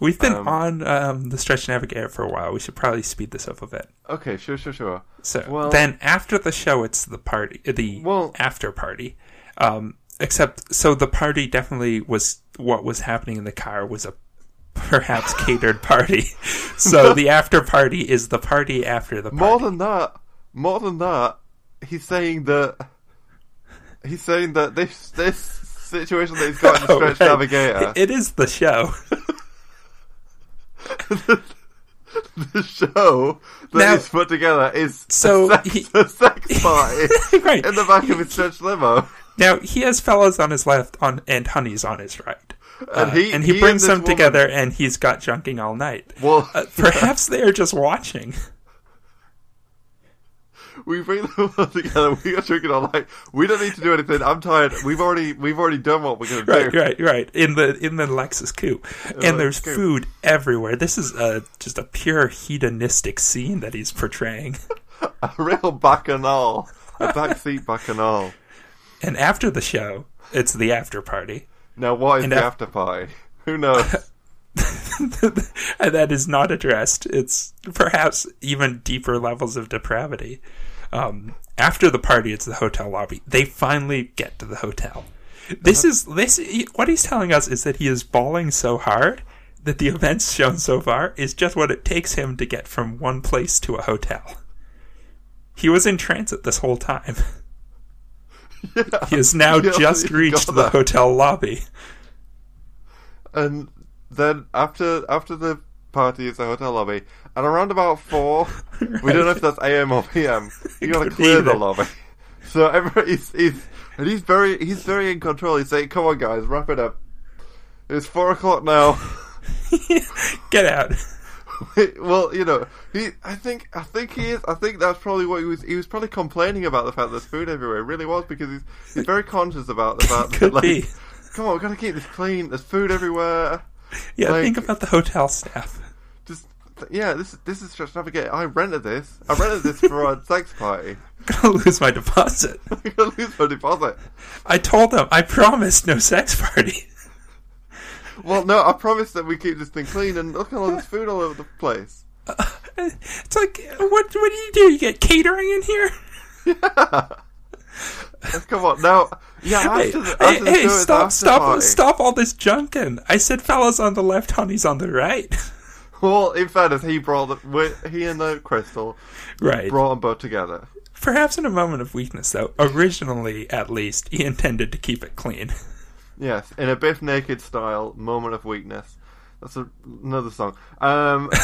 We've been Um, on um, the stretch navigator for a while. We should probably speed this up a bit. Okay, sure, sure, sure. So Well- then, after the show, it's the party, the Well- after party. Um, except, so the party definitely was what was happening in the car was a perhaps [laughs] catered party. [laughs] So the [laughs] after party is the party after the party. More than that, more than that, he's saying that he's saying that this this situation that he's got in the Oh, stretch right. navigator. It is the show. the show that Now- he's put together is So a, sex, he- a sex party right. in the back of his stretch limo. Now he has fellows on his left on and honeys on his right. And Uh, he- and he, he brings and them woman- together and he's got junking all night. Well, Uh, [laughs] perhaps they are just watching. we bring them [laughs] all together. We are drinking all night. We don't need to do anything. I'm tired. We've already we've already done what we're gonna Right, do. right, right. right. In the in the Lexus coupe, and Lexus there's coupe. food everywhere. This is a just a pure hedonistic scene that he's portraying. [laughs] A real bacchanal, a backseat bacchanal. And after the show, it's the after party, Now, what is And the af- after party? [laughs] Who knows? [laughs] and that is not addressed. It's perhaps even deeper levels of depravity. Um, after the party, it's the hotel lobby. They finally get to the hotel. This is this. What he's telling us is that he is bawling so hard that the events shown so far is just what it takes him to get from one place to a hotel. He was in transit this whole time. [laughs] yeah. He has now [laughs] Yeah, just reached the hotel lobby. And then after after the party is the hotel lobby, and around about four, [laughs] we don't know if that's AM or PM. You [laughs] gotta Could be clear the lobby. So everybody's he's and he's very he's very in control. He's saying, "Come on, guys, wrap it up. It's four o'clock now." Get out. [laughs] well, you know, he. I think. I think he is. I think that's probably what he was. He was probably complaining about the fact that there's food everywhere. It really was because he's he's very conscious about the fact [laughs] that Could like, be. come on, we have gotta keep this clean. There's food everywhere. Yeah, Like- think about the hotel staff. Just yeah, this this is Stretch Navigator. I rented this. I rented this for our [laughs] sex party. gonna lose my deposit. I'm gonna lose my deposit. I told them I promised no sex party. Well, no, I promise that we keep this thing clean. And look at all this food all over the place. [laughs] It's like what what do you do? You get catering in here? [laughs] Yeah. Come on now. Yeah, Hey, after the, hey, after hey, show, stop stop party. stop all this junking. I said fellas on the left, honeys on the right. [laughs] Well, in fairness, he brought the, he and the crystal right. brought them both together. Perhaps in a moment of weakness, though. Originally, at least, he intended to keep it clean. Yes, in a Bif Naked style, moment of weakness. That's a, another song. Um, [laughs]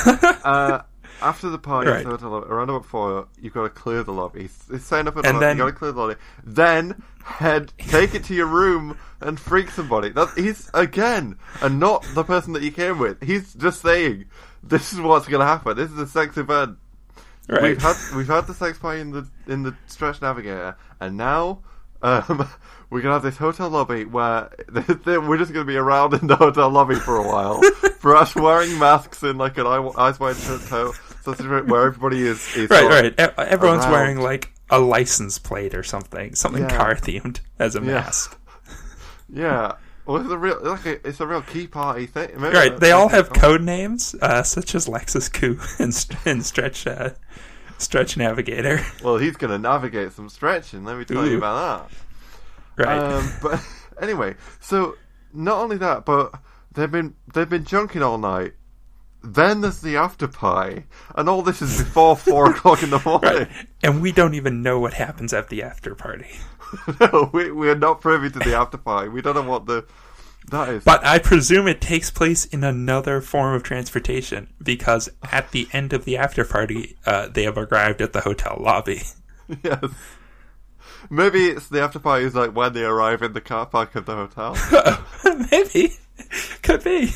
uh, after the party, Right. so to- around about four, you've got to clear the lobby. He's, he's saying up at the lobby, then- you got to clear the lobby. Then head, take it to your room and freak somebody. That he's again, and not the person that you came with. He's just saying, "This is what's going to happen. This is a sex event." Right. We've had we've had the sex party in the in the Stretch Navigator, and now um, we're gonna have this hotel lobby where [laughs] we're just gonna be around in the hotel lobby for a while. [laughs] for us wearing masks in like an eyes wide shut toe, where everybody is. is right, right. Everyone's around. wearing like a license plate or something, something Yeah. car themed as a Yeah. mask. [laughs] Yeah. Well, it's a real like a, it's a real key party thing. Maybe Right. They all have code names, uh, such as Lexus Coupe and, and Stretch uh, Stretch Navigator. Well, he's gonna navigate some stretching. Let me tell you about that. Right. Um, [laughs] but [laughs] anyway, so not only that, but they've been they've been junking all night. Then there's the after pie, and all this is before [laughs] four o'clock in the morning. right. And we don't even know what happens at the after party. no, we we are not privy to the after pie. We don't know what the that is. But I presume it takes place in another form of transportation because at the end of the after party, uh, they have arrived at the hotel lobby. yes, maybe it's the after pie is like when they arrive in the car park of the hotel. [laughs] Maybe. Could be.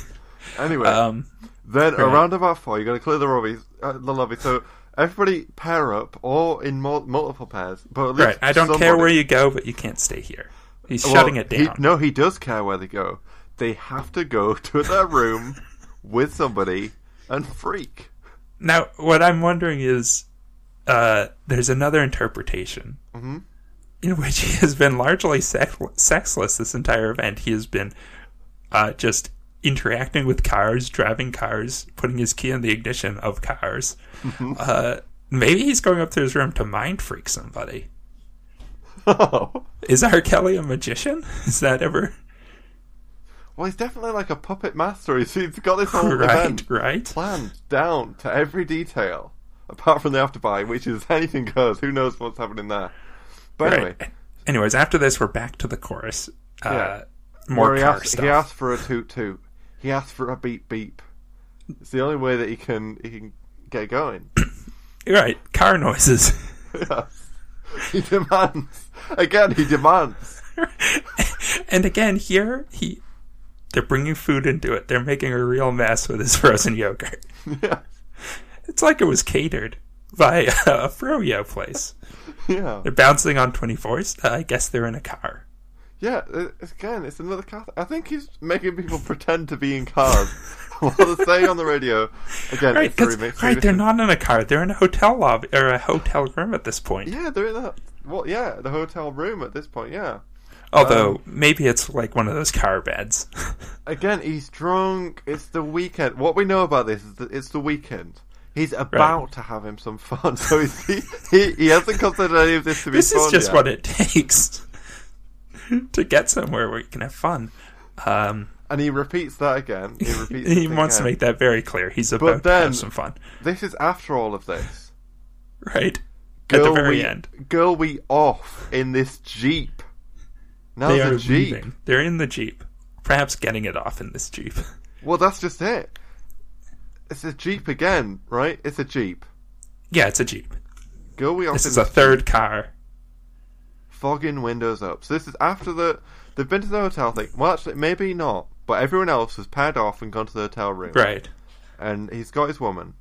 Anyway, Um, Then around about four, you're going to clear the lobby. Uh, the lobby. So everybody pair up, or in mul- multiple pairs. But at least right. I don't care where you go, but you can't stay here. He's Well, shutting it he- down. no, he does care where they go. They have to go [laughs] to their room with somebody and freak. Now, what I'm wondering is, uh, there's another interpretation Mhm. In which he has been largely sex- sexless this entire event. He has been uh, just interacting with cars, driving cars, putting his key in the ignition of cars. Mm-hmm. Uh, maybe he's going up to his room to mind freak somebody. well, [laughs] Is R. Kelly a magician? [laughs] Is that ever Well, he's definitely like a puppet master. He's, he's got this whole right? event Right? planned down to every detail, apart from the afterbuy, which is anything goes. Who knows what's happening there? But anyway, Anyways, after this, we're back to the chorus. Uh, Yeah. More he car asked, stuff. he asked for a toot toot. He asked for a beep beep. It's the only way that he can he can get going. [coughs] Right, car noises. yes. [laughs] [laughs] He demands again. He demands. [laughs] and again, here he they're bringing food into it. They're making a real mess with his frozen yogurt. yeah, It's like it was catered by a froyo place. Yeah, They're bouncing on 24s. Uh, I guess they're in a car. yeah. It's, again, it's another car. I think he's making people pretend to be in cars [laughs] while they're saying on the radio. Again, Right, it's 'cause- remix. right, they're not in a car. They're in a hotel lobby or a hotel room at this point. Yeah, they're in a well. Yeah, the hotel room at this point. Yeah. Although Um, maybe it's like one of those car beds. [laughs] Again, he's drunk. It's the weekend. What we know about this is that it's the weekend. He's about to have him some fun, so he's, he, he he hasn't considered any of this to be this is just yet. what it [laughs] takes to get somewhere where you can have fun. Um, And he repeats that again. He [laughs] repeats. he wants to make that very clear. He's about to then- have some fun, This is after all of this. right? At the Girl, very we, end, Girl, we off in this jeep. Now they the are jeep. leaving. They're in the jeep, perhaps getting it off in this jeep. [laughs] Well, that's just it. It's a jeep again, right? It's a jeep. yeah, it's a jeep. Girl, we. This is a third car. fogging windows up. So this is after the they've been to the hotel thing. Well, actually, maybe not. But everyone else has paired off and gone to the hotel room. Right. And he's got his woman.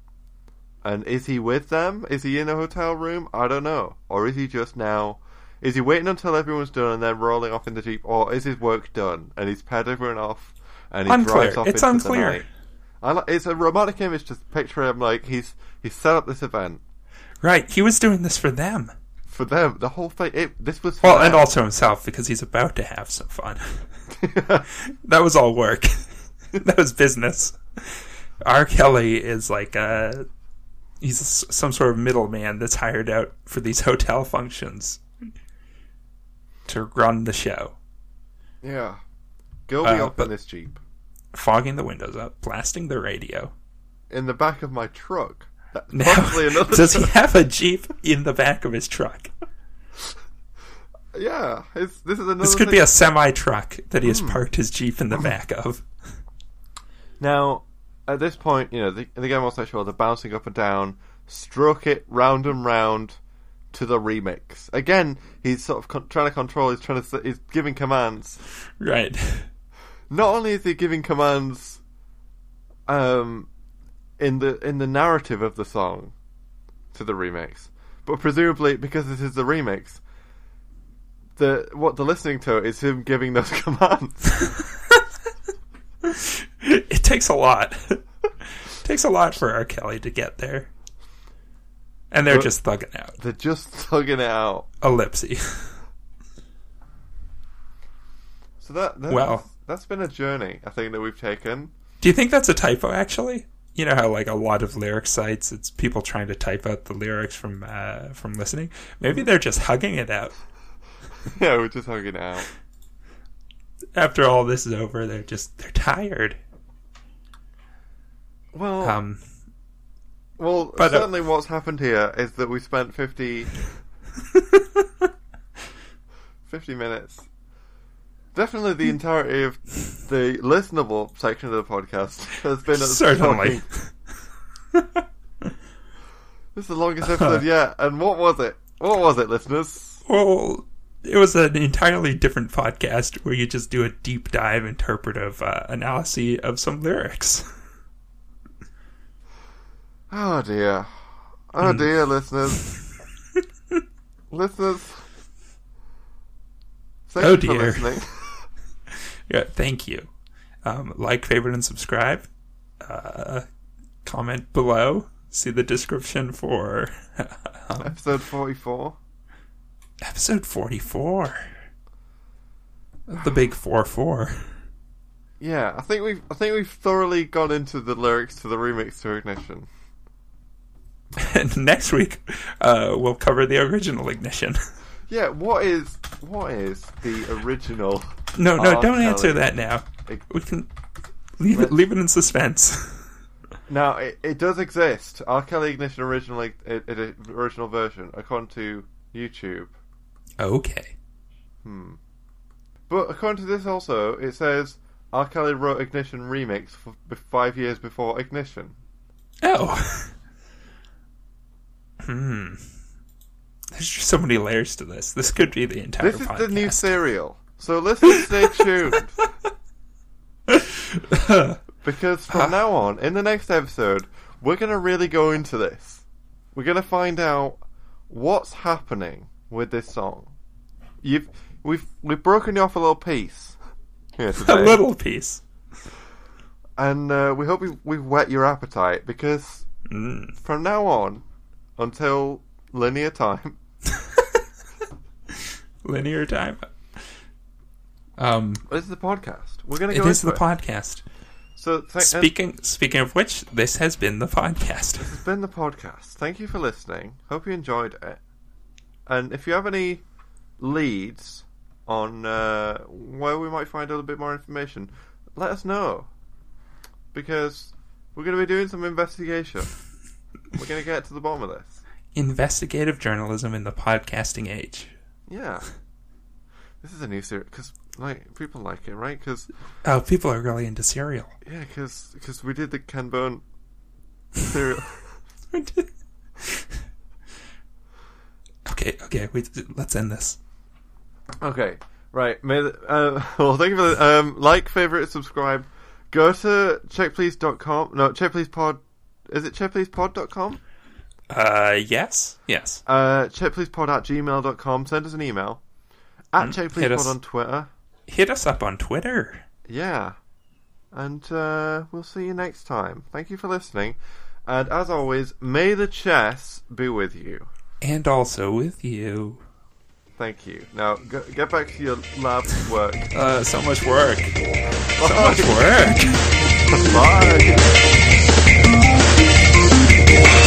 And is he with them? Is he in a hotel room? I don't know. Or is he just now? Is he waiting until everyone's done and then rolling off in the jeep? Or is his work done and he's paired everyone off and he Unclear. drives off It's into unclear. the night? I like, it's a romantic image to picture him like he's he's set up this event Right. He was doing this for them. for them. The whole thing. It, this was Well, and also himself because he's about to have some fun. [laughs] that was all work. [laughs] that was business. R. Kelly is like uh he's some sort of middleman that's hired out for these hotel functions to run the show, Yeah. Go be Uh, up but- in this Jeep. Fogging the windows up, blasting the radio. In the back of my truck. Now, Possibly another does he [laughs] have a jeep in the back of his truck? Yeah, it's, this is another. This could be a semi truck that he has Hmm. parked his jeep in the back of. Now, at this point, you know, the, the game sexual, they're bouncing up and down, stroke it round and round to the remix. Again, he's sort of con- trying to control. He's trying to. He's giving commands. Right. [laughs] Not only is he giving commands, um, in the in the narrative of the song, to the remix, but presumably because this is the remix, the what they're listening to is him giving those [laughs] commands. [laughs] It takes a lot. it [laughs] takes a lot for R. Kelly to get there. And they're But- just thugging out. they're just thugging out. Ellipsy. So that Well- that's been a journey I think that we've taken. Do you think that's a typo, actually? You know how, like, a lot of lyric sites, it's people trying to type out the lyrics from uh, from listening? Maybe they're just hugging it out. [laughs] yeah, we're just hugging it out. After all this is over, they're just, they're tired. Well, Um, well, but, uh, certainly what's happened here is that we spent 50, [laughs] 50 minutes. Definitely the entirety of the listenable section of the podcast [laughs] has been Certainly. [laughs] This is the longest episode [laughs] yet, and what was it? What was it, listeners? Well, it was an entirely different podcast where you just do a deep dive interpretive uh, analysis of some lyrics. Oh dear. Oh Hmm. dear, listeners. listeners. Thank Oh, dear. Yeah, thank you. Um, like, favorite, and subscribe. Uh, comment below. See the description for [laughs] um, Episode 44. episode 44. The big 4 4. Yeah, I think we've I think we've thoroughly gone into the lyrics to the remix to Ignition. And [laughs] next week, uh, we'll cover the original Ignition. [laughs] Yeah, what is what is the original? No, no, R. don't answer that now. Ig- We can leave it, leave it in suspense. [laughs] Now it, it does exist. R. Kelly Ignition original it, it, original version according to YouTube. okay. Hmm. But according to this also, it says R. Kelly wrote Ignition remix f- b- five years before Ignition. Oh. [laughs] hmm. There's just so many layers to this. This could be the entire This is podcast. the new serial. So listen, stay [laughs] tuned. [laughs] Because from now on, in the next episode, we're going to really go into this. We're going to find out what's happening with this song. You've we've we've broken you off a little piece here [laughs] a little piece. and uh, we hope we've, we've whet your appetite because Mm. from now on, until linear time, [laughs] Linear time. Um, this is the podcast. We're going to it go is the it. podcast. So th- Speaking speaking of which, this has been the podcast. It's been the podcast. Thank you for listening. Hope you enjoyed it. And if you have any leads on uh, where we might find a little bit more information, let us know. Because we're going to be doing some investigation. we're going to get to the bottom of this. Investigative journalism in the podcasting age. Yeah. This is a new series because like people like it, right? Because Oh, people are really into Serial. yeah, because because we did the Ken Bone serial. [laughs] [laughs] okay, okay, wait, let's end this. Okay, right. May the, uh, [laughs] well, thank you for the, um, like, favorite, subscribe. Go to checkplease.com. No, checkpleasepod. Is it checkpleasepod.com? Uh, yes, yes. Uh, checkpleasepod at gmail.com. Send us an email. At mm, checkpleasepod on Twitter. Hit us up on Twitter. Yeah. And uh, we'll see you next time. Thank you for listening. And as always, may the chess be with you. And also with you. Thank you. Now, get back to your lab work. uh, so much work. Bye. So much work. [laughs] Bye.